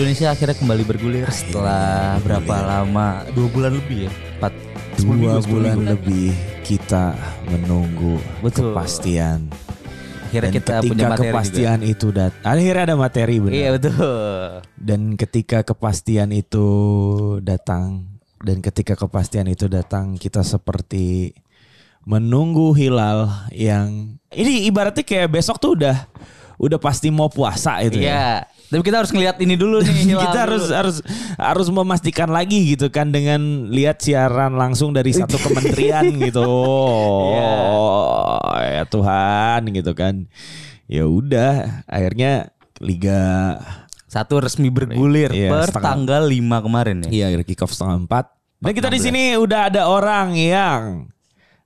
Indonesia akhirnya kembali bergulir setelah berapa lama? Dua bulan lebih ya? Empat, Dua minggu, bulan minggu. lebih kita menunggu Betul. kepastian. Akhirnya Dan kita ketika punya materi kepastian itu dat, akhirnya ada materi juga. benar. Iya betul. Dan ketika kepastian itu datang dan ketika kepastian itu datang kita seperti menunggu hilal yang ini ibaratnya kayak besok tuh udah udah pasti mau puasa itu ya. Tapi kita harus ngelihat ini dulu nih. kita dulu. harus harus harus memastikan lagi gitu kan dengan lihat siaran langsung dari satu kementerian gitu. Iya. Oh, ya Tuhan gitu kan. Ya udah, akhirnya liga satu resmi bergulir Iya, per setengah- tanggal 5 kemarin ya. Iya, kick off setengah empat. Dan kita di sini udah ada orang yang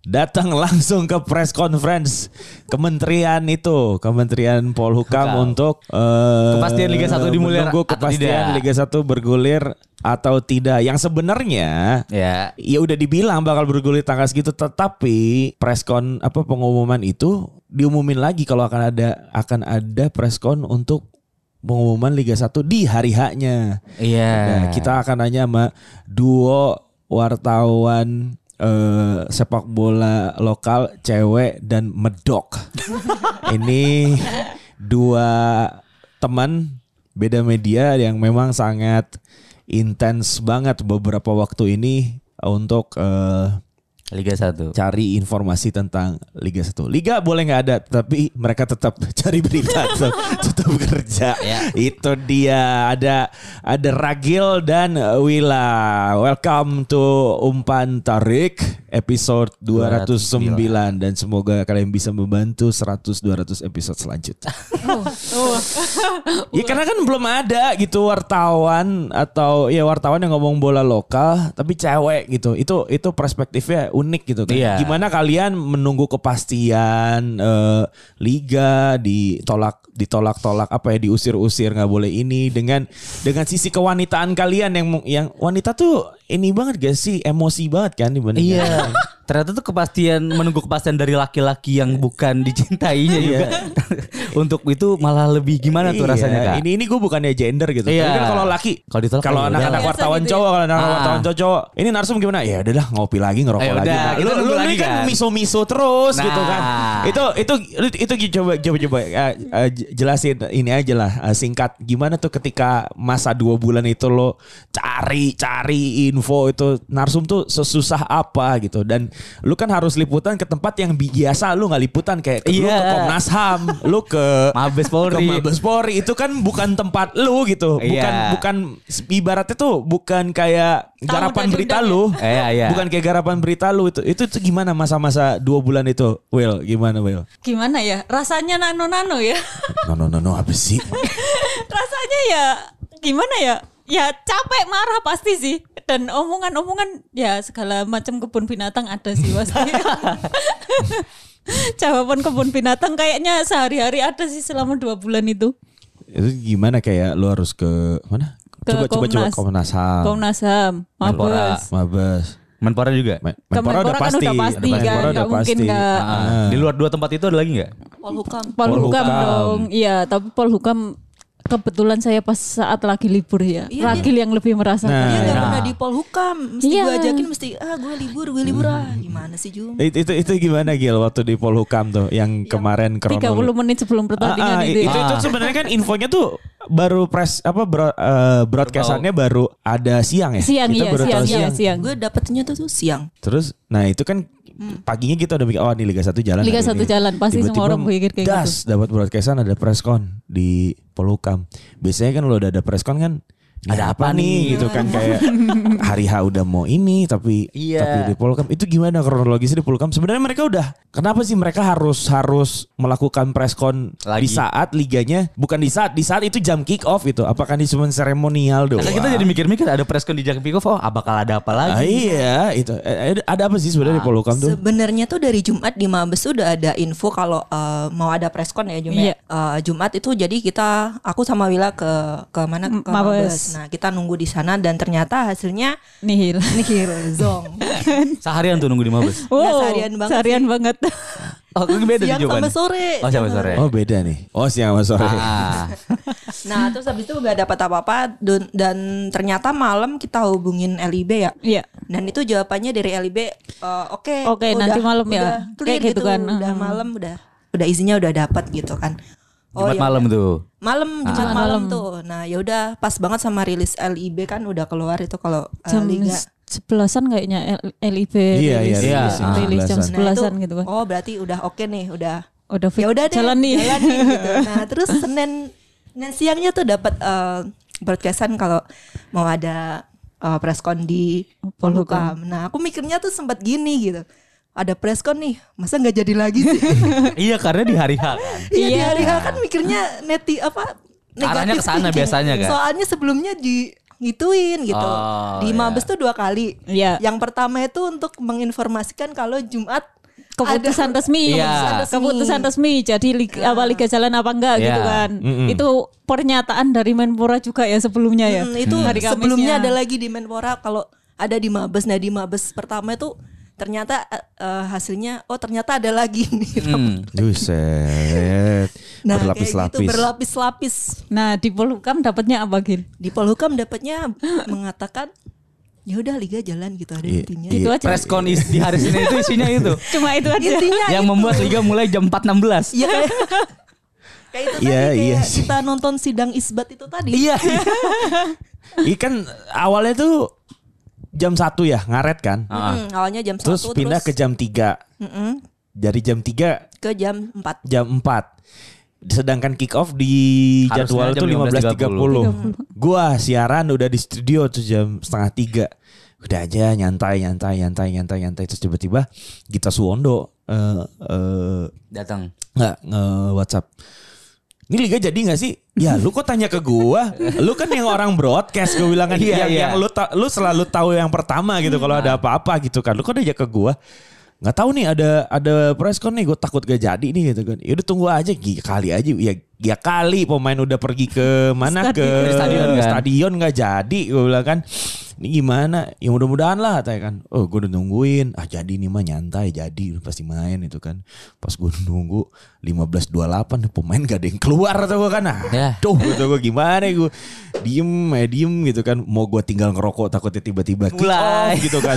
datang langsung ke press conference kementerian itu, Kementerian Polhukam Hukam. untuk eh, Kepastian Liga 1 dimulir menunggu atau kepastian tidak. Liga 1 bergulir atau tidak. Yang sebenarnya Ya. ya udah dibilang bakal bergulir tanggal segitu tetapi preskon apa pengumuman itu diumumin lagi kalau akan ada akan ada preskon untuk pengumuman Liga 1 di hari haknya. Iya. Nah, kita akan nanya sama duo wartawan eh, sepak bola lokal cewek dan medok. Ini dua teman beda media yang memang sangat intens banget beberapa waktu ini untuk eh, Liga 1. cari informasi tentang Liga 1. Liga boleh nggak ada, tapi mereka tetap cari berita, tetap, tetap kerja. Ya. Itu dia ada ada Ragil dan Wila. Welcome to Umpan Tarik episode 209 dan semoga kalian bisa membantu 100 200 episode selanjutnya. Ya karena kan belum ada gitu wartawan atau ya wartawan yang ngomong bola lokal tapi cewek gitu. Itu itu perspektifnya unik gitu kan. Iya. Gimana kalian menunggu kepastian eh, liga ditolak ditolak-tolak apa ya diusir-usir nggak boleh ini dengan dengan sisi kewanitaan kalian yang yang wanita tuh ini banget gak sih emosi banget kan dibanding Iya. Ternyata tuh kepastian menunggu kepastian dari laki-laki yang bukan dicintainya juga. Untuk itu malah lebih gimana tuh Iya, rasanya kak? Ini ini gue bukannya gender gitu. Iya. Tapi kan kalau laki, Kalau ditolak kalau ya anak-anak wartawan gitu cowok, kalau anak Ah. wartawan cowok, ini narsum gimana? Ya udah dah ngopi lagi ngerokok Eh, lagi. udah, Nah, lu, lu lagi ini kan kan? miso-miso terus gitu kan. Nah. Itu itu itu coba coba coba eh, eh, jelasin ini aja lah eh, singkat gimana tuh ketika masa dua bulan itu lo cari cari info itu narsum tuh sesusah apa gitu dan lu kan harus liputan ke tempat yang biasa lu nggak liputan kayak ke, lu Iya. ke Komnas HAM, lu ke Mabes Polri. ke Mabes Polri itu kan bukan tempat lu gitu. Bukan Iya. bukan ibaratnya tuh bukan kayak Tamu garapan berita lu. Iya, iya. Bukan kayak garapan berita lu itu. Itu tuh gimana masa-masa dua bulan itu? Will, gimana Will? Gimana ya? Rasanya nano-nano ya. No no no no apa sih? Rasanya ya gimana ya? Ya capek marah pasti sih. Dan omongan-omongan ya segala macam kebun binatang ada sih pasti. Jawaban kebun binatang kayaknya sehari-hari ada sih selama dua bulan itu. itu gimana kayak lu harus ke mana? Ke coba coba coba Komnas. Komnas HAM. Komnas HAM. Mabes. Mabes. Menpora juga. Men- Menpora udah kan pasti. udah pasti Menpora kan, udah nggak mungkin pasti. nggak. Ah, Di luar dua tempat itu ada lagi nggak? Polhukam. Polhukam. Polhukam dong. Iya, tapi Polhukam kebetulan saya pas saat lagi libur ya. Iya, Ragil yang lebih merasakan. Nah, Dia nggak Nah. pernah di Polhukam, mesti Iya. gue ajakin mesti ah gue libur, gue libur ah gimana sih Jum? Itu, itu itu gimana Gil waktu di Polhukam tuh yang kemarin 30 kronologi. menit sebelum pertandingan Ah, ah, itu. itu, ya. itu sebenarnya kan infonya tuh baru press apa bro, eh, broadcastannya baru ada siang ya. Siang Kita iya, baru siang, tahu iya, siang. Gue dapetnya tuh tuh siang. Terus nah itu kan paginya kita udah mikir oh nih Liga 1 jalan. Liga hari 1 ini. jalan, pasti semua Tiba-tiba orang berpikir kayak das, dapat broadcastan ada preskon di Polhukam. Biasanya kan kalau udah ada preskon kan Ada apa nih? gitu kan kayak hari H udah mau ini tapi Iya. tapi di Polkam itu gimana kronologisnya di Polkam sebenarnya mereka udah kenapa sih mereka harus harus melakukan preskon di saat liganya bukan di saat di saat itu jam kick off itu apakah ini cuma seremonial doang Karena kita jadi mikir-mikir ada preskon di Jack Pickle, oh ah, bakal ada apa Ah, lagi? iya itu Eh, eh, ada apa sih sebenarnya di Polkam tuh Sebenarnya tuh dari Jumat di Mabes udah ada info kalau eh, mau ada preskon ya Jumat. Iya. Eh, Jumat itu jadi kita aku sama Wila ke ke mana ke Mabes. Nah, kita nunggu di sana dan ternyata hasilnya Nihil. nihil zong. Seharian tuh nunggu di Mabes. Wow, seharian banget seharian sih. banget. Oh, beda Siang sama sore. Oh, siang sama sore. oh beda nih oh siang sama sore Ah, Nah, terus habis itu nggak dapat apa-apa dan, dan ternyata malam kita hubungin LIB ya. Iya. Dan itu jawabannya dari LIB eh, oke. Oke, udah- nanti malam ya. udah clear Kayak gitu kan. Udah malam udah udah izinnya udah dapat gitu kan. Jumat ya malam tuh. Malam Jumat Jumat malam malam. tuh. Nah, ya udah pas banget sama rilis LIB kan udah keluar itu kalau eh, Jam liga. sebelasan kayaknya L- LIB Iya, iya, rilis, rilis jam rilis jam 11-an. sebelasan Nah, itu, gitu kan. Oh, berarti udah oke nih, udah Udah ya udah deh jalan nih. jalan nih gitu. Nah, terus Senin Senin siangnya tuh dapat eh, broadcastan kalau mau ada eh, preskon di. Polhukam. Nah, aku mikirnya tuh sempat gini gitu. Ada preskon nih, masa nggak jadi lagi sih? iya karena di hari H kan. Iya, di Iya. hari H kan mikirnya neti apa? Arahnya ke sana thinking. biasanya kan? Soalnya sebelumnya di ngituin gitu. Oh, di iya. Mabes tuh dua kali. Iya. Yang pertama itu untuk menginformasikan kalau Jumat keputusan ada- resmi, Iya. keputusan resmi. keputusan resmi. Jadi liga, apa liga jalan apa enggak Iya. gitu kan? Mm-mm. Itu pernyataan dari Menpora juga ya sebelumnya ya. Hmm, itu Hari Kamisnya. sebelumnya ada lagi di Menpora kalau ada di Mabes. Nah di Mabes pertama itu ternyata eh, hasilnya oh ternyata ada lagi nih. Hmm. Nah kayak berlapis-lapis gitu berlapis-lapis. Nah di Polhukam dapatnya apa Gil? Di Polhukam dapatnya mengatakan ya udah liga jalan gitu ada Iya, intinya. iya. Itu aja. Preskon is di hari Senin itu isinya itu. Cuma itu aja. Intinya yang membuat liga mulai jam 4.16. Iya kayak kayak itu Iya, tadi iya kayak sih. kita nonton sidang isbat itu tadi. Iya. Ikan awalnya tuh jam 1 ya ngaret kan? Mm, awalnya jam terus satu pindah ke terus jam 3 mm-mm, dari jam 3 ke jam 4 jam 4 sedangkan kick off di Harusnya jadwal tuh 15.30 gua siaran udah di studio tuh jam setengah tiga. Udah aja nyantai nyantai nyantai nyantai nyantai. Terus tiba-tiba Gita Suwondo eh eh, Datang. nggak nge WhatsApp ini liga jadi nggak sih? Ya lu kok tanya ke gua? Lu kan yang orang broadcast gue bilang kan Iya, yang, iya. yang lu ta- lu selalu tahu yang pertama gitu kalau ada apa-apa gitu kan. Lu kok aja ke gua? Nggak tahu nih ada ada preskon nih gue takut gak jadi nih gitu kan. Ya udah tunggu aja kali aja ya ya kali pemain udah pergi ke mana ke Ke stadion kan? stadion nggak jadi gue bilang kan. Ini gimana? Ya mudah-mudahan lah katanya kan. Oh gue udah nungguin. Ah jadi nih mah nyantai. Jadi pasti main itu kan. Pas gue nunggu 15.28 pemain gak ada yang keluar atau gue kan. Ah Ya. tuh gitu gue gimana gue diem eh diem gitu kan. Mau gue tinggal ngerokok takutnya tiba-tiba kick off gitu kan.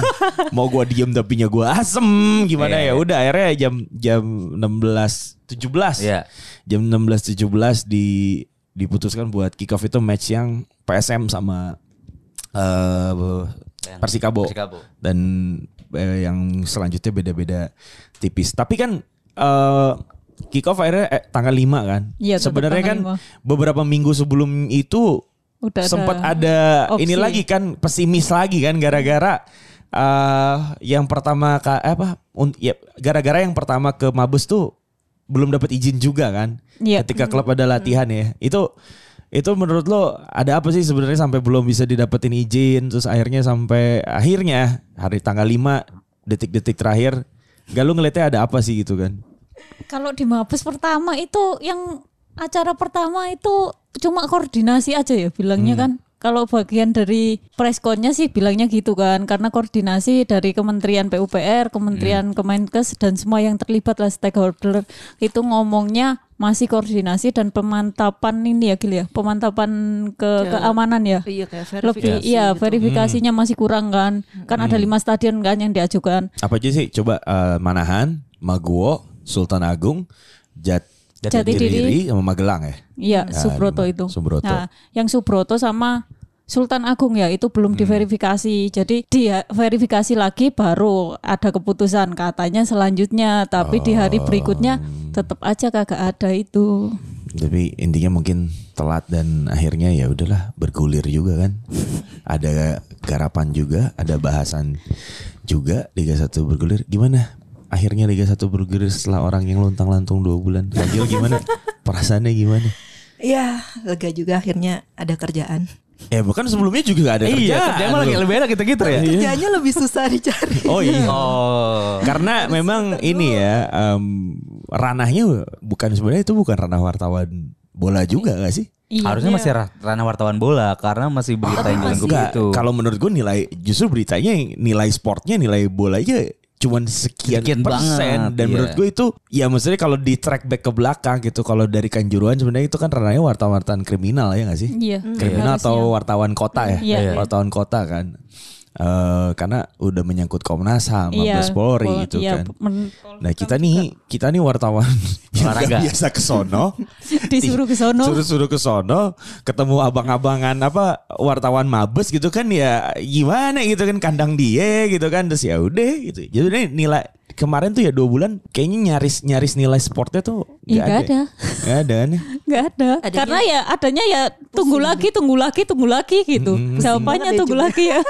Mau gue diem tapi nya gue asem. Gimana? Iya, ya udah akhirnya jam jam 16 17 Iya. jam 16.17 di diputuskan buat kick off itu match yang PSM sama eh Persikabo. Persikabo. dan eh, yang selanjutnya beda-beda tipis. Tapi kan eh kick off akhirnya eh, tanggal 5 kan. Iya, tetap Sebenarnya kan tanggal beberapa minggu sebelum itu Udah ada sempat ada opsi. ini lagi kan pesimis lagi kan gara-gara eh yang pertama ka- eh, apa un- ya gara-gara yang pertama ke Mabes tuh belum dapat izin juga kan Iya. ketika klub ada latihan ya itu itu menurut lo ada apa sih sebenarnya sampai belum bisa didapetin izin terus akhirnya sampai akhirnya hari tanggal 5 detik-detik terakhir gak lu ngeliatnya ada apa sih gitu kan Kalau di Mabes pertama itu yang acara pertama itu cuma koordinasi aja ya bilangnya Hmm. kan. Kalau bagian dari preskonnya sih bilangnya gitu kan karena koordinasi dari Kementerian PUPR, Kementerian Hmm. Kemenkes dan semua yang terlibat lah stakeholder itu ngomongnya masih koordinasi dan pemantapan ini ya Gil ya, pemantapan ke keamanan ya. Iya kayak Lebih verifikasi iya gitu. verifikasinya masih kurang kan. Kan ada lima stadion kan yang diajukan. apa aja sih coba eh, Manahan Maguwo Sultan Agung Jat Jati Diri. sama Magelang ya Iya, Ya, Subroto itu. Subroto. Nah, yang Subroto sama Sultan Agung ya itu belum Hmm. diverifikasi. Jadi dia verifikasi lagi baru ada keputusan katanya selanjutnya, tapi di hari berikutnya tetap aja kagak ada itu. Tapi intinya mungkin telat dan akhirnya ya udahlah bergulir juga kan. ada garapan juga, ada bahasan juga Liga 1 bergulir. Gimana? Akhirnya Liga 1 bergulir setelah orang yang lontang-lantung dua bulan. Ragil gimana? Perasaannya gimana? Ya, lega juga akhirnya ada kerjaan. Ya bukan sebelumnya juga gak ada Iya, kerjaan. kerjaan mah lagi loh. lebih enak gitu-gitu ya. Kerjaannya lebih susah dicari. Oh iya. Oh. Karena memang ini ya em, ranahnya bukan sebenarnya itu bukan ranah wartawan bola juga gak sih? Iya. Harusnya masih ra- ranah wartawan bola karena masih berita yang dilengkapi Enggak, itu. kalau menurut gue nilai justru beritanya nilai sportnya nilai bolanya cuman sekian Sekian persen banget, dan iya. menurut gue itu ya maksudnya kalau di track back ke belakang gitu kalau dari kanjuruan sebenarnya itu kan ranahnya wartawan-wartawan kriminal ya gak sih? Iya. kriminal harusnya. atau wartawan kota ya, Iya. wartawan kota kan. Eh karena udah menyangkut Komnas HAM, Iya, Mabes Polri Pol- gitu iya, kan. men- Nah kita nih kita nih wartawan yang Olahraga. biasa ke sono, disuruh ke sono. suruh-suruh ke sono, ketemu abang-abangan apa wartawan Mabes gitu kan ya gimana gitu kan kandang dia gitu kan terus ya udah gitu. Jadi nilai kemarin tuh ya dua bulan kayaknya nyaris nyaris nilai sportnya tuh Iya, nggak ada. Nggak ada nih. Nggak ada. Adanya- Karena ya adanya ya tunggu lagi, tunggu lagi, tunggu lagi gitu. Jawabannya Gimana tunggu dia lagi ya.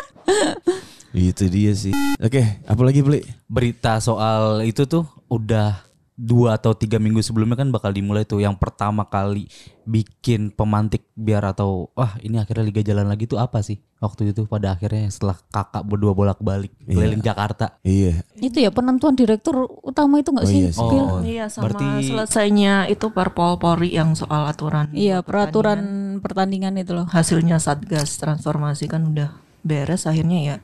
Itu dia sih. Oke, apa lagi beli? berita soal itu tuh udah dua atau tiga minggu sebelumnya kan bakal dimulai tuh yang pertama kali bikin pemantik biar atau wah ini akhirnya liga jalan lagi tuh apa sih waktu itu pada akhirnya setelah kakak berdua bolak balik keliling Jakarta Iya. Itu ya penentuan direktur utama itu nggak Oh sih? iya sih. Gil? Oh, Iya sama berarti- selesainya itu Perpol Polri yang soal aturan. Iya peraturan pertandingan itu loh. Hasilnya Satgas transformasi kan udah beres akhirnya ya.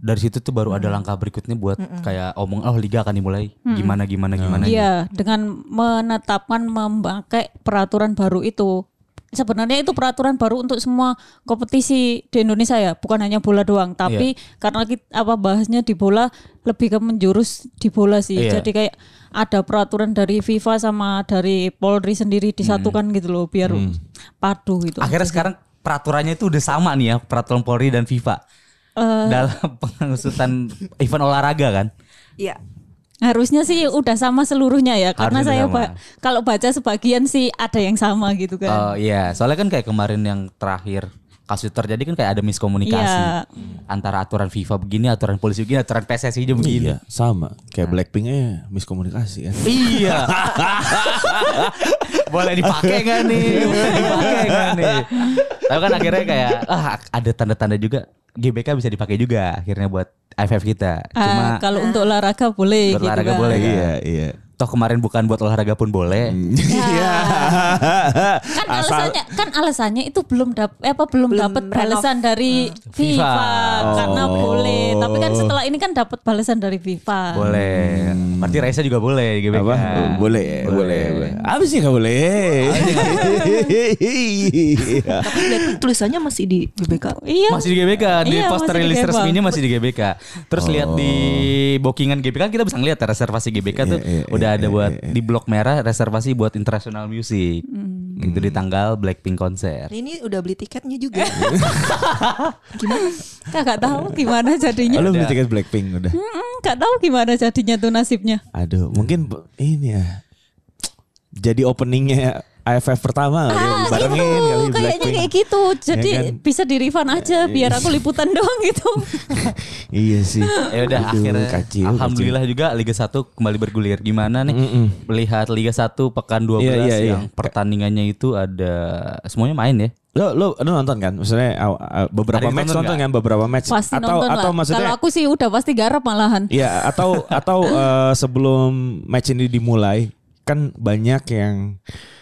Dari situ tuh baru ada langkah berikutnya buat kayak omong oh liga akan dimulai gimana gimana gimana Iya dengan menetapkan memakai peraturan baru itu. Sebenarnya itu peraturan baru untuk semua kompetisi di Indonesia ya, bukan hanya bola doang. Tapi karena kita, apa bahasnya di bola lebih ke menjurus di bola sih. Iya. Jadi kayak ada peraturan dari FIFA sama dari Polri sendiri disatukan gitu loh, biar padu gitu. akhirnya sekarang peraturannya itu udah sama nih ya peraturan Polri dan FIFA dalam pengusutan event olahraga kan Iya. Harusnya sih udah sama seluruhnya ya, karena Harusnya saya ba- kalau baca sebagian sih ada yang sama gitu kan. Oh iya, soalnya kan kayak kemarin yang terakhir kasus terjadi kan kayak ada miskomunikasi Iya. antara aturan FIFA begini, aturan polisi begini, aturan PSSI juga begini. Iya, sama. Kayak Blackpinknya miskomunikasi kan. Iya. Boleh dipakai gak nih? Boleh dipakai gak nih? Tapi kan akhirnya kayak ah ada tanda-tanda juga GBK bisa dipakai juga akhirnya buat AFF kita. Ah, Cuma kalau untuk olahraga boleh gitu kan. boleh. Iya, iya. Toh kemarin bukan buat olahraga pun boleh. Iya. Kan alasannya kan alasannya itu belum dap apa belum, Belum dapat balasan dari FIFA, FIFA. karena Oh. boleh. Tapi kan setelah ini kan dapat balasan dari FIFA. Boleh. Berarti Raisa juga boleh GBK. Apa? Boleh, boleh, boleh. Apa sih nggak boleh? Iya. Tapi tulisannya masih di GBK. Iya. Masih di GBK, di Iya, poster masih di rilis GBK. resminya masih di GBK. Terus lihat di bookingan GBK kan kita bisa ngeliat ya, reservasi GBK tuh Iya, iya, udah iya, ada iya, buat iya. di blok merah reservasi buat international music. Hmm. Itu di tanggal Blackpink konser. Ini udah beli tiketnya juga. Kagak tahu gimana jadinya. Lu beli tiket Blackpink udah. Mm, Gak tahu gimana jadinya tuh nasibnya. Aduh, mungkin ini ya. Jadi openingnya AFF pertama kali ya, Ah, dibarengin itu kali kayaknya kayak gitu. Jadi Ya kan? bisa di refund aja biar aku liputan doang gitu. iya sih. Ya udah akhirnya kacil, alhamdulillah juga Liga 1 kembali bergulir. Gimana nih melihat Liga 1 pekan 12 Iya, iya, iya. yang pertandingannya itu ada semuanya main ya? Lo lo lo nonton kan? Maksudnya beberapa Ada yang match nonton kan beberapa match Pasti atau nonton atau lah. maksudnya Kalau aku sih udah pasti garap malahan. Iya atau atau eh, sebelum match ini dimulai kan banyak yang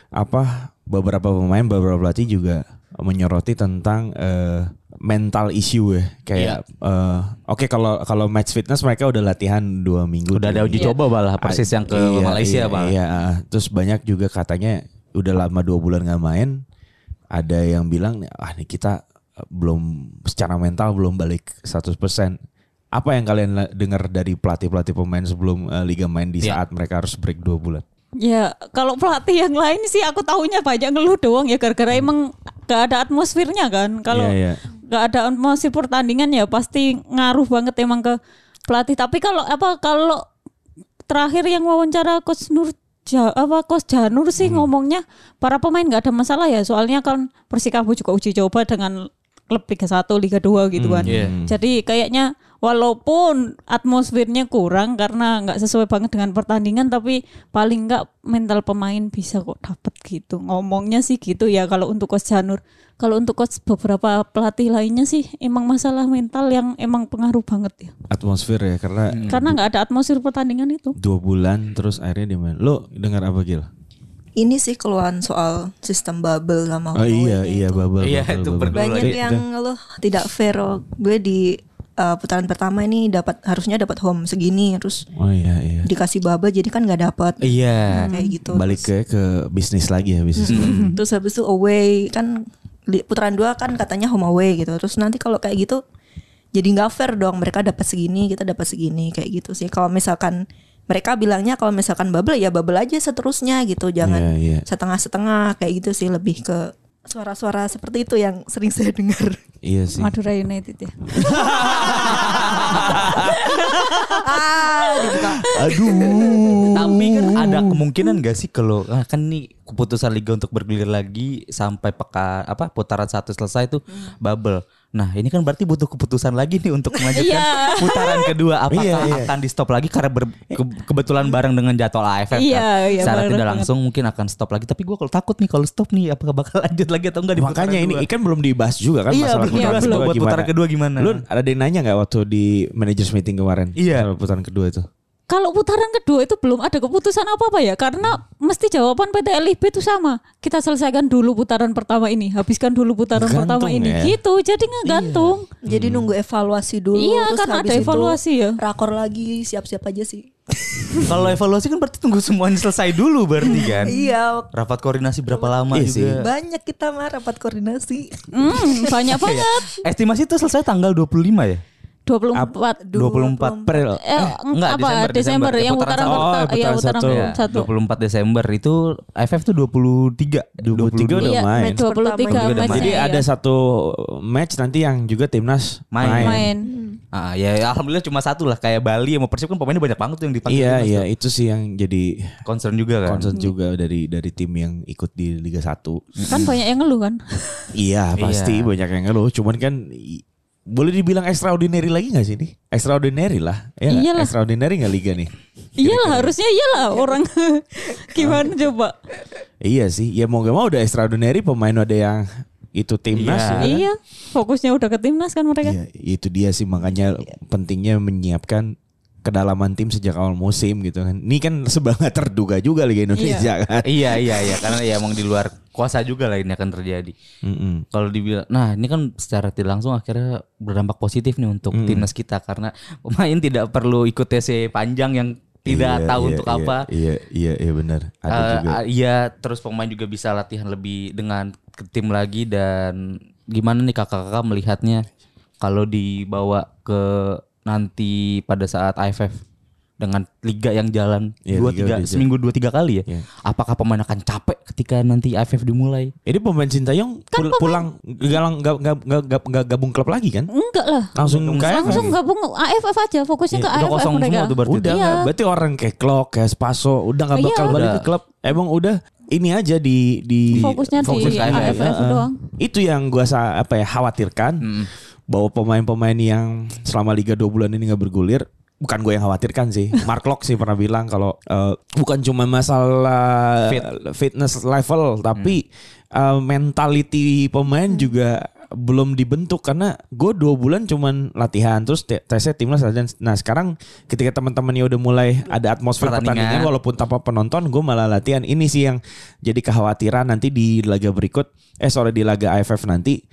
apa beberapa pemain beberapa pelatih juga menyoroti tentang eh, mental issue ya kayak eh, oke kalau kalau match fitness mereka udah latihan dua minggu Udah ada uji coba malah persis yang ke Iya, Malaysia iya, bang. Iya, ah. terus banyak juga katanya udah lama dua bulan nggak main. Ada yang bilang ah nih kita eh, belum secara mental belum balik 100%. Apa yang kalian la- dengar dari pelatih-pelatih pemain sebelum eh, liga main di Iya. saat mereka harus break dua bulan? Ya kalau pelatih yang lain sih aku tahunya banyak ngeluh doang ya gara-gara emang gak ada atmosfernya kan. Kalau Hmm. Iya, iya. gak ada atmosfer pertandingan ya pasti ngaruh banget emang ke pelatih. Tapi kalau apa kalau terakhir yang wawancara coach Nur Ja- apa Coach Janur sih ngomongnya para pemain nggak ada masalah ya soalnya kan Persikabo juga uji coba dengan klub Liga 1, Liga 2 gitu kan. iya. Jadi kayaknya walaupun atmosfernya kurang karena nggak sesuai banget dengan pertandingan tapi paling nggak mental pemain bisa kok dapet gitu. Ngomongnya sih gitu ya kalau untuk Coach Janur. Kalau untuk coach beberapa pelatih lainnya sih emang masalah mental yang emang pengaruh banget ya. Atmosfer ya karena Karena nggak ada atmosfer pertandingan itu. dua bulan terus akhirnya dia main. Lo dengar apa Gil? Ini sih keluhan soal sistem bubble sama Oh iya Huawei iya bubble. Iya, bubble, itu bubble. banyak lagi. yang ngeluh tidak fair oh. gue di uh, putaran pertama ini dapat harusnya dapat home segini terus Oh iya iya. dikasih bubble jadi kan nggak dapat Iya. kayak gitu Balik ke ke bisnis lagi ya bisnis. terus habis itu away kan di putaran dua kan katanya home away gitu terus nanti kalau kayak gitu jadi nggak fair dong mereka dapat segini kita dapat segini kayak gitu sih kalau misalkan mereka bilangnya kalau misalkan bubble ya bubble aja seterusnya gitu jangan Iya, iya. setengah-setengah kayak gitu sih lebih ke suara-suara seperti itu yang sering saya dengar Iya sih. Madura United ya. ah dibuka Aduh. Tapi kan ada kemungkinan gak sih kalau ah, kan nih keputusan liga untuk bergulir lagi sampai peka apa putaran satu selesai itu bubble. Nah ini kan berarti butuh keputusan lagi nih untuk melanjutkan Iya. putaran kedua. Apakah Iya, iya. akan di stop lagi karena ber- ke- kebetulan bareng dengan jadwal AFF Iya, kan. iya, Secara tidak banget. langsung mungkin akan stop lagi. Tapi gue kalau takut nih kalau stop nih apakah bakal lanjut lagi atau enggak di Makanya ini kedua? kan belum dibahas juga kan Iya, masalah belum putaran kedua buat gimana. putaran kedua gimana. Lu ada yang nanya nggak waktu di managers meeting kemarin? Iya. Soal putaran kedua itu. Kalau putaran kedua itu belum ada keputusan apa-apa ya karena mesti jawaban PT LIB itu sama. Kita selesaikan dulu putaran pertama ini, habiskan dulu putaran Gantung pertama ini. ya. Gitu. Jadi nggak gantung. jadi nunggu evaluasi dulu Iya, terus kan habis ada itu evaluasi ya. rakor lagi siap-siap aja sih Kalau evaluasi kan berarti tunggu semuanya selesai dulu berarti kan. iya Rapat koordinasi berapa lama Iya sih. juga. banyak kita mah rapat koordinasi Hmm, banyak banget. Estimasi itu selesai tanggal 25 ya? 24 24 April. Eh, enggak, apa Desember, Desember, Desember. yang Putaran putaran satu. pertama Oh, iya putaran putaran satu. Ya, satu. 24 Desember itu AFF tuh 23 23 udah Iya, main. match 23 Udah main. matchnya, Jadi iya. ada satu match nanti yang juga timnas Main. main. main. Ah ya ya, alhamdulillah cuma satu lah kayak Bali sama Persib kan pemainnya banyak banget tuh yang dipanggil. Iya iya tuh. itu sih yang jadi Concern juga kan. concern juga dari dari tim yang ikut di Liga 1. Kan banyak yang ngeluh kan. Iya pasti Iya. banyak yang ngeluh. Cuman kan boleh dibilang extraordinary lagi gak sih ini? Extraordinary lah. Ya nggak? Iyalah. Extraordinary gak Liga nih? Iyalah harusnya iyalah orang gimana coba. Iya sih. Ya mau gak mau udah extraordinary pemain ada yang itu timnas Iya. ya kan? Iya, fokusnya udah ke timnas kan mereka. Iya, itu dia sih makanya pentingnya menyiapkan kedalaman tim sejak awal musim gitu kan. Ini kan sebanget terduga juga Liga Indonesia kan. iya iya iya karena ya emang di luar kuasa juga lah ini akan terjadi. Mm-mm. Kalau dibilang, nah ini kan secara tidak langsung akhirnya berdampak positif nih untuk timnas kita karena pemain tidak perlu ikut TC panjang yang tidak Iya, tahu iya, untuk iya, apa. Iya iya iya benar. Ada Eh, juga. Iya, terus pemain juga bisa latihan lebih dengan ke tim lagi dan gimana nih kakak-kakak melihatnya kalau dibawa ke nanti pada saat AFF dengan liga yang jalan Iya, dua liga tiga seminggu dua tiga kali ya. Iya. Apakah pemain akan capek ketika nanti AFF dimulai? Ini pemain Sintayong pul- pulang galang gak, gak, gak, gak, gak gabung klub lagi kan? Enggak lah. Langsung kayak Langsung gabung AFF aja, fokusnya ke Udah AFF kosong mereka. semua tuh berarti. Udah Iya. nggak berarti orang kayak Klok, kayak Spaso udah nggak Iya. bakal balik Udah. ke klub. Emang udah ini aja di di Fokusnya di fokus ke AFF. AFF Heeh. doang. Itu yang gua sa apa ya khawatirkan bahwa pemain-pemain yang selama liga dua bulan ini nggak bergulir bukan gue yang khawatirkan sih. Mark Locke sih pernah bilang kalau eh, bukan cuma masalah Fit. fitness level tapi eh, mentality pemain juga belum dibentuk karena gue dua bulan cuman latihan terus te- tesnya timnas latihan. Nah sekarang ketika teman-temannya udah mulai ada atmosfer Pertandingan. pertandingan walaupun tanpa penonton gue malah latihan ini sih yang jadi kekhawatiran nanti di laga berikut eh sorry di laga AFF nanti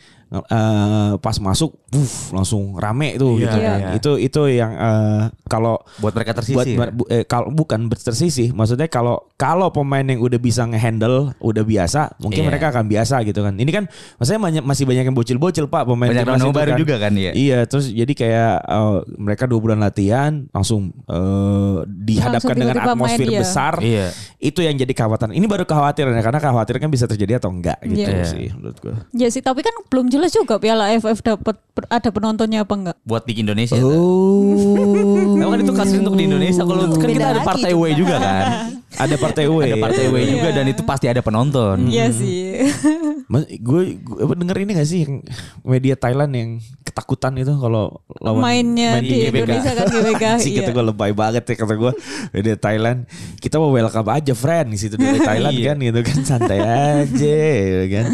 eh, pas masuk buf, langsung rame itu Iya, gitu kan. iya. itu itu yang eh, kalau Buat mereka tersisi. buat ya? bu- eh, kalau bukan tersisih maksudnya kalau kalau pemain yang udah bisa ngehandle udah biasa mungkin Iya. mereka akan biasa gitu kan ini kan maksudnya banyak, masih banyak yang bocil-bocil pak pemain Banyak itu baru juga kan, iya. iya terus jadi kayak eh, mereka dua bulan latihan langsung eh, dihadapkan Langsung dengan main, atmosfer iya. besar Iya. itu yang jadi kekhawatiran ini baru kekhawatiran ya karena kekhawatiran kan bisa terjadi atau enggak gitu Iya. sih menurut gue Ya sih, tapi kan belum jelas juga Piala AFF dapat per- ada penontonnya apa enggak. Buat di Indonesia. tuh. oh Tahu kan itu kasus untuk di Indonesia. Kalau kan kita ada partai away juga kan. Ada partai W. Ada partai W juga dan itu pasti ada penonton. Iya sih. Mas, gue, gue apa denger ini gak sih yang media Thailand yang ketakutan itu kalau lawan Mainnya main di GBK. Indonesia kan GBK. sih kata iya. gue lebay banget ya kata gue media Thailand kita mau welcome aja friend di situ dari Thailand Iya. kan gitu kan santai aja gitu kan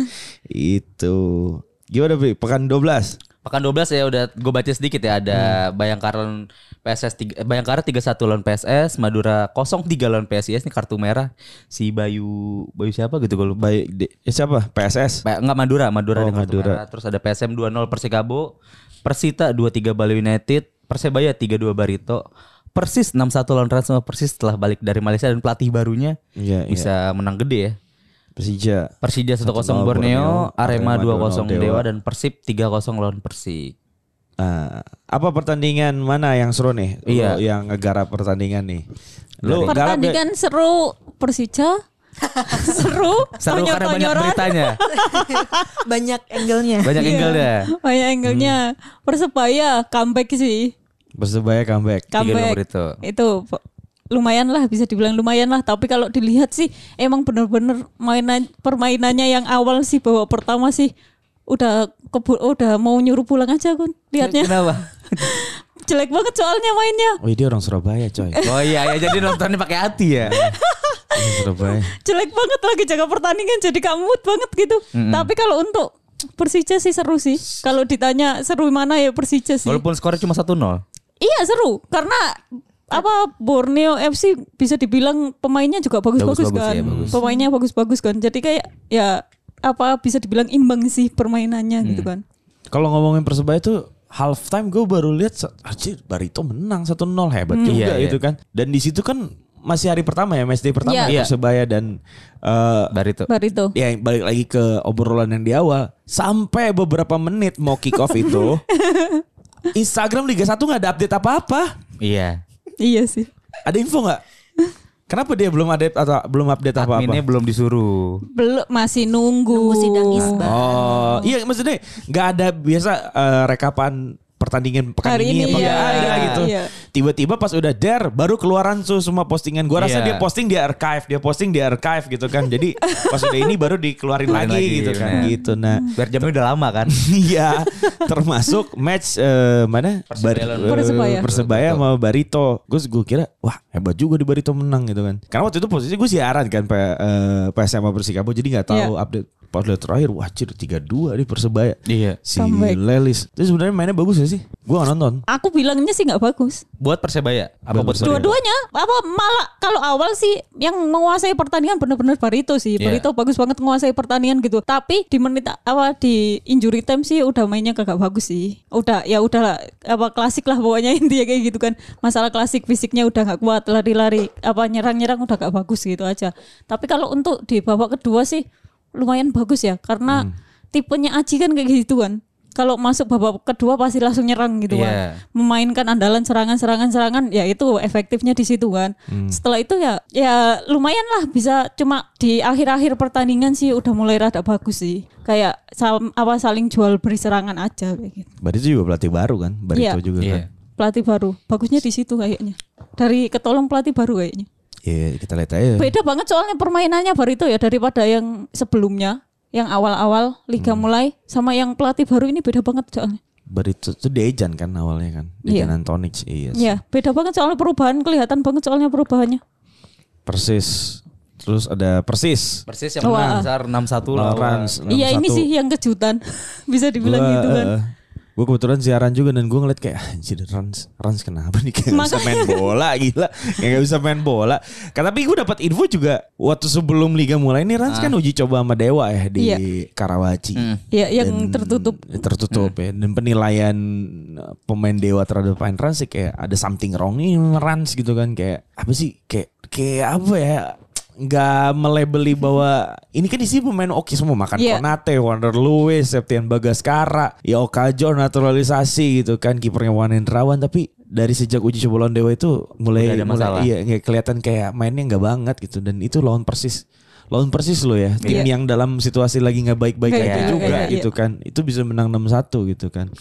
itu gimana Bi? pekan 12 Pekan 12 ya udah gue baca sedikit ya ada Hmm. Bayangkara PSS tiga- eh, Bayangkara 3-1 lawan PSS, Madura 0-3 lawan PSIS ini kartu merah si Bayu Bayu siapa gitu gue lupa. di- eh, siapa PSS Pa- enggak Madura, Madura Oh, ada kartu Madura. merah. Terus ada PSM 2-0 Persikabo, Persita 2-3 Bali United, Persebaya 3-2 Barito, Persis 6-1 lawan Transma Persis setelah balik dari Malaysia dan pelatih barunya iya. bisa menang gede ya. Persija Persija 1-0 1-0 Borneo, Arema Arema 2-0 2-0 Dewa Dewa. dan Persib 3-0 lawan Persik. Ah, apa pertandingan mana yang seru nih Lu Iya. yang ngegarap pertandingan nih lu garap? Pertandingan seru Persija. seru. Seru karena banyak beritanya, Banyak angle-nya. banyak angle-nya. Banyak angle-nya. Persebaya comeback sih. Persebaya comeback Comeback. itu. Lumayan lah bisa dibilang lumayan lah. Tapi kalau dilihat sih emang bener-bener mainan permainannya yang awal sih babak pertama sih udah kebu udah mau nyuruh pulang aja kun lihatnya Kenapa? jelek banget soalnya mainnya. Oh dia orang Surabaya coy. Oh iya ya jadi nontonnya pakai hati ya. Surabaya. Jelek banget lagi jaga pertandingan jadi kamut banget gitu. Tapi kalau untuk Persija sih seru sih. Kalau ditanya seru mana ya Persija sih. Walaupun skornya cuma 1-0. Iya seru. Karena apa Borneo FC bisa dibilang pemainnya juga bagus-bagus kan. ya, bagus. Pemainnya bagus-bagus kan. Jadi kayak ya apa bisa dibilang imbang sih permainannya gitu kan. Kalau ngomongin Persebaya tuh half time gue baru lihat anjir Barito menang 1-0 hebat juga Iya, itu kan. Dan di situ kan masih hari pertama ya, match day pertama Iya. ya, Persebaya dan eh Barito. Barito. ya balik lagi ke obrolan yang di awal sampai beberapa menit mau kick off itu Instagram Liga 1 nggak ada update apa-apa. Iya. Iya sih. Ada info nggak? Kenapa dia belum update atau belum update apa-apa? Adminnya belum disuruh. Belum masih nunggu. Nunggu sidang isbat. Oh, iya maksudnya nggak ada biasa eh, rekapan pertandingan pekan Hari ini, ini, apa iya, ada iya, gitu. iya. Tiba-tiba pas udah der baru keluaran tuh semua postingan. Gua rasa Iya. dia posting di archive, dia posting di archive gitu kan. Jadi pas udah ini baru dikeluarin Keluarin lagi, lagi, gitu kan. bener. Gitu. Nah, Biar jamnya udah lama kan. Iya, termasuk match eh, mana Persebaya lawan eh, Persebaya. Persebaya sama Barito. Gue gue kira wah hebat juga di Barito menang gitu kan. Karena waktu itu posisi gue siaran kan P, eh, PSM sama Persikabo jadi nggak tahu Iya. update update terakhir. Wah, cir 3-2 di Persebaya. Iya. Si Comeback. Lelis. Itu sebenarnya mainnya bagus gak sih? Gue gak nonton. Aku bilangnya sih nggak bagus. Buat Persebaya. Apa Buat buat Persebaya. Persebaya? Dua-duanya apa malah kalau awal sih yang menguasai pertandingan benar-benar Barito sih. Iya. Barito bagus banget menguasai pertandingan gitu. Tapi di menit apa di injury time sih udah mainnya kagak bagus sih. Udah ya udah lah, apa klasik lah pokoknya intinya kayak gitu kan. Masalah klasik fisiknya udah nggak kuat lari-lari apa nyerang-nyerang udah gak bagus gitu aja. Tapi kalau untuk di babak kedua sih lumayan bagus ya karena Hmm. tipenya Aji kan kayak gitu kan. Kalau masuk babak kedua pasti langsung nyerang gitu Iya. kan memainkan andalan serangan-serangan-serangan ya itu efektifnya di situ kan. Setelah itu ya ya lumayan lah bisa cuma di akhir-akhir pertandingan sih udah mulai rada bagus sih. Kayak sal- apa saling jual beri serangan aja kayak gitu. Barito juga pelatih baru kan? Barito Iya. juga Iya. kan? Pelatih baru. Bagusnya di situ kayaknya. Dari ketolong pelatih baru kayaknya. Iya, kita lihat aja. Beda banget soalnya permainannya Barito ya daripada yang sebelumnya, yang awal-awal liga mulai sama yang pelatih baru ini beda banget soalnya. Barito itu Dejan kan awalnya kan? Dejan Iya. Antonic. Iya. sih. Ya, beda banget soalnya perubahan kelihatan banget soalnya perubahannya. Persis. Terus ada Persis. Persis yang menang besar 6-1 lawan. Rans, Iya ini 6-1. sih yang kejutan bisa dibilang gitu kan. Gue kebetulan siaran juga dan gue ngeliat kayak anjir Rans Rans kenapa nih kayak nggak bisa main bola gila. Kayak nggak bisa main bola. Kan tapi gue dapat info juga waktu sebelum liga mulai ini Rans kan uji coba sama Dewa ya di Iya. Karawaci. Ya yang Dan- tertutup. tertutup ya. Dan penilaian uh, pemain Dewa terhadap pemain Rans sih kayak ada something wrong nih Rans gitu kan. Kayak apa sih? Kayak kayak apa ya nggak melebeli bahwa ini kan isi pemain oke semua makan Iya. Konate, Wander Lewis, Septian Bagaskara, ya Okajo naturalisasi gitu kan kipernya Wanendrawan tapi dari sejak uji coba lawan Dewa itu mulai Udah ada mulai masalah. iya nggak kelihatan kayak mainnya nggak banget gitu dan itu lawan persis lawan persis lo ya tim Iya. yang dalam situasi lagi nggak baik-baik Nggak itu baik-baik, juga iya. gitu kan itu bisa menang 6-1 gitu kan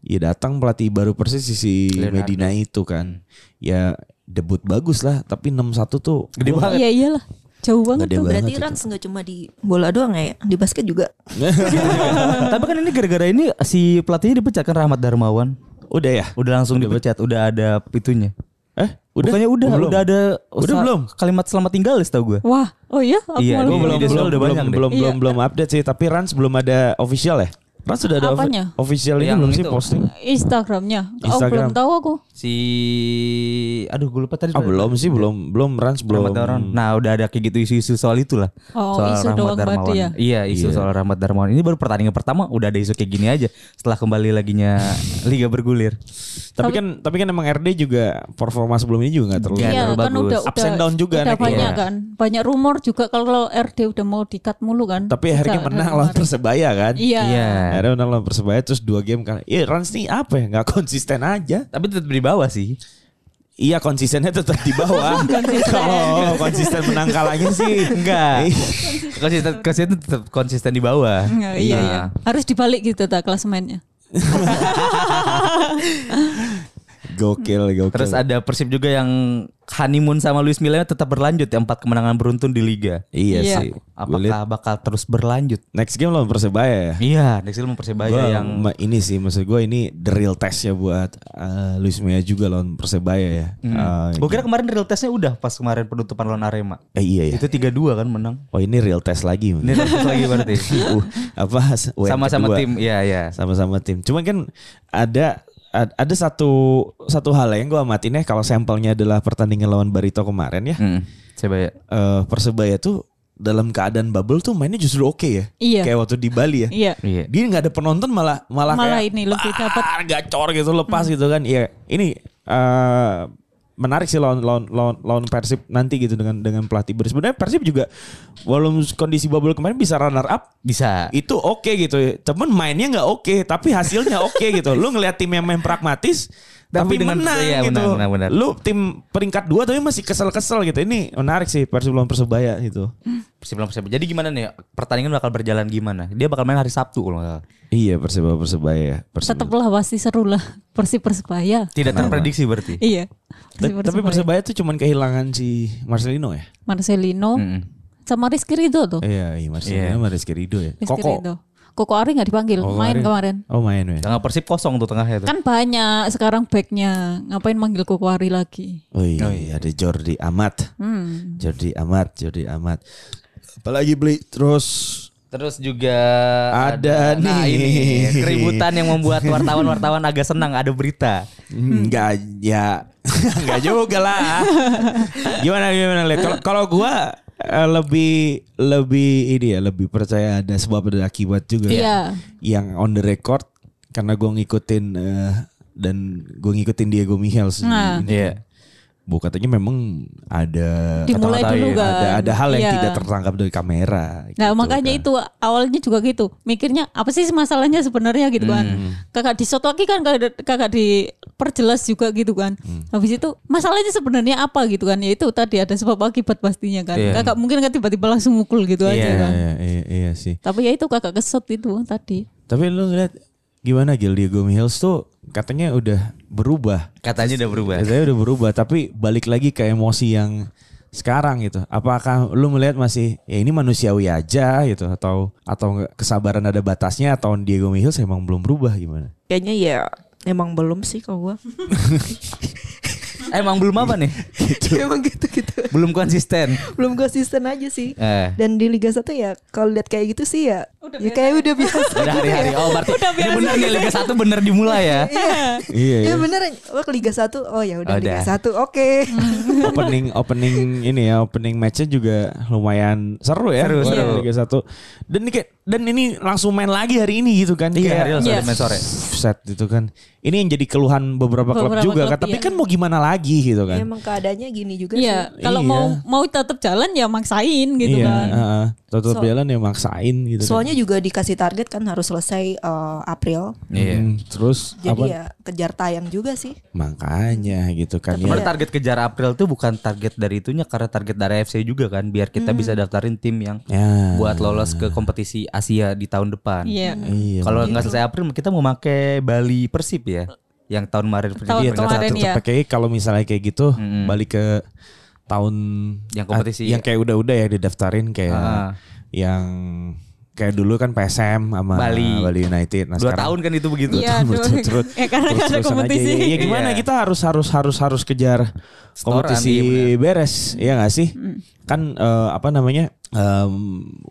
ya datang pelatih baru persis si Leonardo. Medina itu kan ya debut bagus lah, tapi 6-1 tuh Gede banget. Iya iyalah. Jauh banget Gede tuh. banget Berarti itu. Rans nggak cuma di bola doang ya, di basket juga. Tapi kan ini gara-gara ini si pelatihnya dipecat kan Rahmat Darmawan. Udah ya? Udah langsung dipecat, udah ada itunya. Eh, udah? Bukannya udah, Belum. udah ada Udah belum? Kalimat selamat tinggal setahu gue. Wah, oh iya, aku Iya, belum belum udah belum banyak deh. belum Iya. belum belum update sih, tapi Rans belum ada official ya? Rans sudah ada Apanya? official ini Yang belum sih posting? Instagramnya. Oh Instagram. belum tahu aku. Si aduh gue lupa tadi. Ah, belum sih, belum belum Rans belum. Rahmat Darmawan. Nah udah ada kayak gitu isu-isu soal itulah. Oh, soal isu doang berarti ya? Iya isu Iya. soal Rahmat Darmawan. Ini baru pertandingan pertama udah ada isu kayak gini aja. Setelah kembali laginya Liga bergulir. Tapi kan tapi kan emang RD juga performa sebelum ini juga nggak terlalu. Iya, Iya terlalu kan bagus. udah Ups udah, and down juga udah naiknya. banyak Iya. kan. Banyak rumor juga kalau RD udah mau dikat mulu kan. Tapi akhirnya menang lawan. Persebaya kan? Iya. Iya. Akhirnya menang lawan Persebaya terus dua game kan. Iya Rans nih apa ya? Nggak konsisten aja. Tapi tetap di bawah sih. Iya konsistennya tetap di bawah. Kalau konsisten menang kalahnya sih Enggak. konsisten konsisten tetap konsisten di bawah. Iya, iya, iya. Harus dibalik gitu tak klasemennya. Gokil, gokil. Terus ada Persib juga yang honeymoon sama Luis Milla tetap berlanjut ya empat kemenangan beruntun di liga. Iya, Iya. sih. Apakah bakal terus berlanjut? next game lawan Persebaya ya. Iya, next game Persebaya Gua yang ini sih maksud gue ini the real test ya buat uh, Luis Milla juga lawan Persebaya ya. Uh, Gue kira kemarin real testnya udah pas kemarin penutupan lawan Arema. eh, iya ya. Itu 3-2 kan menang. Oh ini real test lagi. Ini real test lagi berarti. Uh, apa Sama-sama kedua. tim. Iya, iya. sama-sama tim. Cuman kan ada ad- ada satu satu hal yang gue amatin ya kalau sampelnya adalah pertandingan lawan Barito kemarin ya. Hmm. Persebaya. Eh, Persebaya tuh dalam keadaan bubble tuh mainnya justru oke ya. Iya. Kayak waktu di Bali ya. Iya. Iya. Dia nggak ada penonton malah malah, Malah kayak, ini lebih dapat- "Ah, gacor gitu lepas gitu kan. Iya. Ini eh, menarik sih lawan lawan lawan, lawan Persib nanti gitu dengan dengan pelatih baru. Sebenarnya Persib juga walaupun kondisi bubble kemarin bisa runner up Bisa. itu oke gitu cuman mainnya nggak oke tapi hasilnya oke gitu lu ngelihat tim yang main pragmatis tapi, Tapi dengan- menang iya, gitu benar, benar, benar. lu tim peringkat dua tapi masih kesel-kesel gitu ini menarik sih Persib lawan Persebaya gitu Persib lawan Persebaya. Jadi gimana nih? Pertandingan bakal berjalan gimana? Dia bakal main hari Sabtu kalau nggak salah. iya Persebaya Persebaya Persebaya. Tetaplah pasti seru lah Persib Persebaya. Tidak terprediksi berarti. Iya. Ta- tapi Persebaya tuh cuman kehilangan si Marcelino ya Marcelino Mm-mm. sama Rizky Ridho tuh. iya iya Marcelino sama Rizky Rido ya Rizky Koko Ridho. Koko Ari nggak dipanggil, Koko main Ari. kemarin. oh main ya Tengah Persib kosong tuh tengahnya tuh. Kan banyak sekarang backnya, ngapain manggil Koko Ari lagi? oh iya, ada Jordi Amat Hmm. Jordi Amat Jordi Amat apalagi beli terus Terus juga Ada nah nih. ini keributan yang membuat wartawan-wartawan agak senang ada berita. Enggak ya enggak juga lah. gimana gimana Le? Kalau kalau gua lebih lebih ini ya lebih percaya ada sebab ada akibat juga. Iya. Yang on the record karena gua ngikutin eh, dan gua ngikutin Diego Miguel sih. Nah. Ini. Bu katanya memang ada Dimulai dulu ya, kan. ada ada hal yang Iya. tidak tertangkap dari kamera. Nah gitu makanya kan. itu awalnya juga gitu mikirnya apa sih masalahnya sebenarnya gitu kan Hmm. kakak disotoki kan kakak, kakak diperjelas juga gitu kan Hmm. habis itu masalahnya sebenarnya apa gitu kan ya itu tadi ada sebab akibat pastinya kan Iya. kakak mungkin kan tiba-tiba langsung mukul gitu Iya, aja Iya, kan iya, iya, iya sih. tapi ya itu kakak kesot itu tadi Tapi lu ngeliat gimana Gil Diego Mihels tuh katanya udah berubah. Katanya udah berubah. Katanya udah berubah tapi balik lagi ke emosi yang sekarang gitu. Apakah lu melihat masih ya ini manusiawi aja gitu atau atau kesabaran ada batasnya atau Diego Mihels emang belum berubah gimana? Kayaknya ya emang belum sih kalau gua. Emang belum apa nih? emang gitu-gitu. Belum konsisten. Belum konsisten aja sih. Eh. Dan di Liga 1 ya kalau lihat kayak gitu sih ya ya kayak udah biasa. Udah hari-hari. Oh berarti ini bener nih Liga 1 bener dimulai ya. Iya Ya bener oh ke Liga 1 oh ya udah Udah. Liga 1 oke. opening opening ini ya opening matchnya juga lumayan seru ya Seru, buat seru. Liga 1. Dan ini kayak dan ini langsung main lagi hari ini gitu kan. Iya, Kayak- hari Iya. Main sore. set gitu kan. Ini yang jadi keluhan beberapa, klub Beberapa juga klub, kan. Tapi iya. kan mau gimana lagi gitu kan. Ya, emang keadaannya gini juga Iya, sih. kalau Iya. mau mau tetap jalan ya maksain gitu iya, kan. heeh. tetap So- jalan ya maksain gitu. Soalnya juga dikasih target kan harus selesai eh, April. kan. Iya. Hmm, terus Jadi apa? ya kejar tayang juga sih. Makanya gitu kan ya. Sebenarnya target kejar April tuh bukan target dari itunya karena target dari FC juga kan biar kita bisa daftarin tim yang Ya. buat lolos ke kompetisi Asia di tahun depan. Iya. Iya. Kalau nggak selesai April kita mau pakai Bali Persib ya. Yang tahun kemarin Tahun peringkat kemarin satu. ya. Kayak kalau misalnya kayak gitu balik ke tahun Yang kompetisi. yang kayak udah-udah ya didaftarin kayak Ah. yang kayak dulu kan PSM sama Bali. United. Nah, Dua sekarang tahun kan itu begitu. Iya, dua- berturut-turut ya karena ada aja. kompetisi. Ya, ya gimana Iya. kita harus harus harus harus kejar Setoran, kompetisi iya beres, ya nggak sih? Kan eh, apa namanya? em,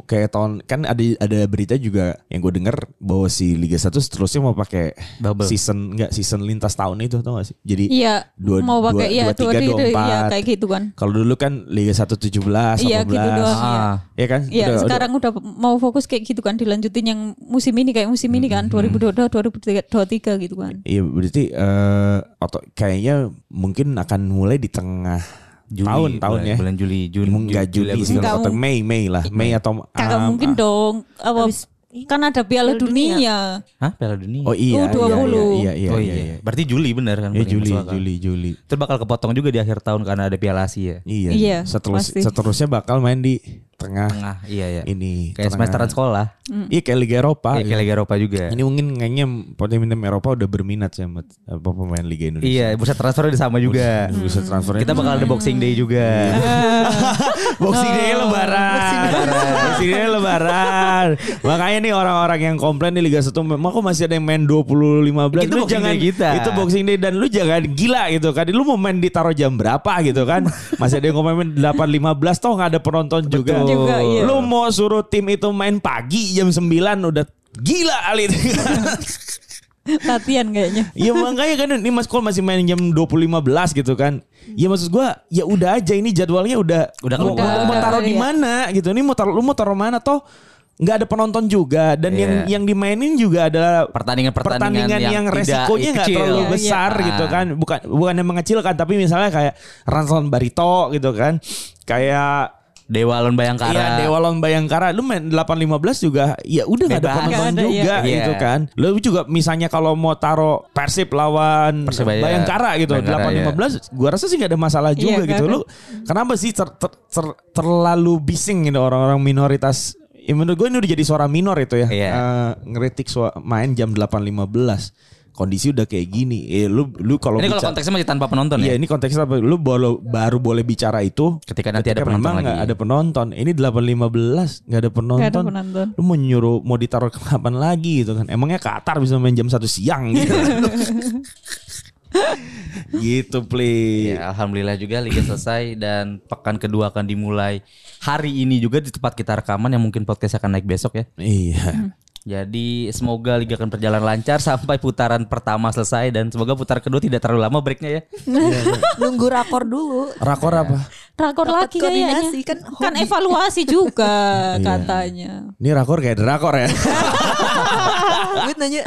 kayak tahun kan ada ada berita juga yang gue denger bahwa si Liga 1 seterusnya mau pakai Bubble. season enggak season lintas tahun itu tau gak sih? Jadi Iya, dua, mau dua, pakai iya dua, tiga, dua, dua, dua, iya empat. kayak gitu kan. Kalau dulu kan Liga 1 17, 18. Iya, gitu doang. Iya. Ah. Ya kan? Iya, Udah- sekarang udah mau fokus kayak gitu kan dilanjutin yang musim ini kayak musim ini kan 2022 2023 gitu kan. Iya berarti eh atau kayaknya mungkin akan mulai di tengah Juli, tahun tahun bulan, ya. bulan Juli, Juni, Enggak Juli sih Enggak, atau Mei Mei lah Mei atau Kagak um, mungkin dong. Apa kan ada Piala Dunia. Hah, Piala Dunia. Oh iya, U20. iya, iya, iya, oh iya, iya. iya. Berarti Juli benar kan? Ya paling Juli. Juli, Juli. Itu bakal kepotong juga di akhir tahun karena ada Piala Asia. Iya. Iya, Seterus, pasti. seterusnya bakal main di tengah Tengah, iya ya. ini. Kayak tengah- semesteran sekolah. Iya kayak Liga Eropa. Kayak iya. Liga Eropa juga. Ini mungkin kayaknya pemain Eropa udah berminat sih sama apa pemain Liga Indonesia. Iya, bursa transfer udah sama juga. Bisa transfernya. Kita bakal ada Boxing Day juga. Boxing Day lebaran. Boxing Day lebaran. Makanya nih orang-orang yang komplain di Liga 1 memang kok masih ada yang main 20 15 Itu lu Boxing jangan Day kita. Itu Boxing Day dan lu jangan gila gitu kan. Lu mau main ditaruh jam berapa gitu kan. Masih ada yang mau main 8 15 toh nggak ada penonton juga. Juga, iya. Lu mau suruh tim itu main pagi jam 9 udah gila kali itu. Latihan kayaknya. Iya makanya kan ini Mas Kol masih main jam 20.15 gitu kan. Ya maksud gua ya udah aja ini jadwalnya udah Udah mau, keluar. mau, mau taruh di Iya. mana gitu. Ini mau taruh lu mau taruh mana toh nggak ada penonton juga dan Iya. yang yang dimainin juga ada Pertandingan-pertandingan yang, yang tidak resikonya nggak terlalu Iya, besar iya. gitu kan. Bukan bukan yang mengecilkan tapi misalnya kayak Ransalon Barito gitu kan. Kayak Dewa Lon Bayangkara. Iya Dewa Lawan Bayangkara lu main 8-15 juga ya udah gak ada penonton Nggak ada, juga iya. gitu Iya. kan. Lu juga misalnya kalau mau taruh Persib lawan Persebaya. Bayangkara gitu Bayangkara, 8-15 gua rasa sih gak ada masalah Iya, juga nggak gitu. ada. Lu kenapa sih ter- ter- ter- terlalu bising gitu orang-orang minoritas Ya menurut gue ini udah jadi suara minor itu ya. Iya. Eh, ngeritik sua- main jam 8.15. Kondisi udah kayak gini. Eh lu lu kalau Ini kalau konteksnya masih tanpa penonton Iya ya. ini konteksnya apa? Lu baru, baru boleh bicara itu Ketika nanti ada penonton lagi. nggak ada penonton. Ini 8.15 nggak ada penonton. Nggak ada penonton. Lu mau nyuruh mau ditaruh ke kapan lagi gitu kan? Emangnya Qatar bisa main jam satu siang gitu? gitu play. Ya, alhamdulillah juga liga selesai dan pekan kedua akan dimulai hari ini juga di tempat kita rekaman yang mungkin podcast akan naik besok ya. Iya. Jadi semoga liga akan berjalan lancar sampai putaran pertama selesai dan semoga putar kedua tidak terlalu lama breaknya ya. Nunggu rakor dulu. Rakor apa? Rakor lagi kayaknya. koordinasi, kan Kan evaluasi juga Iya. katanya. Ini rakor kayak drakor ya. Gue nanya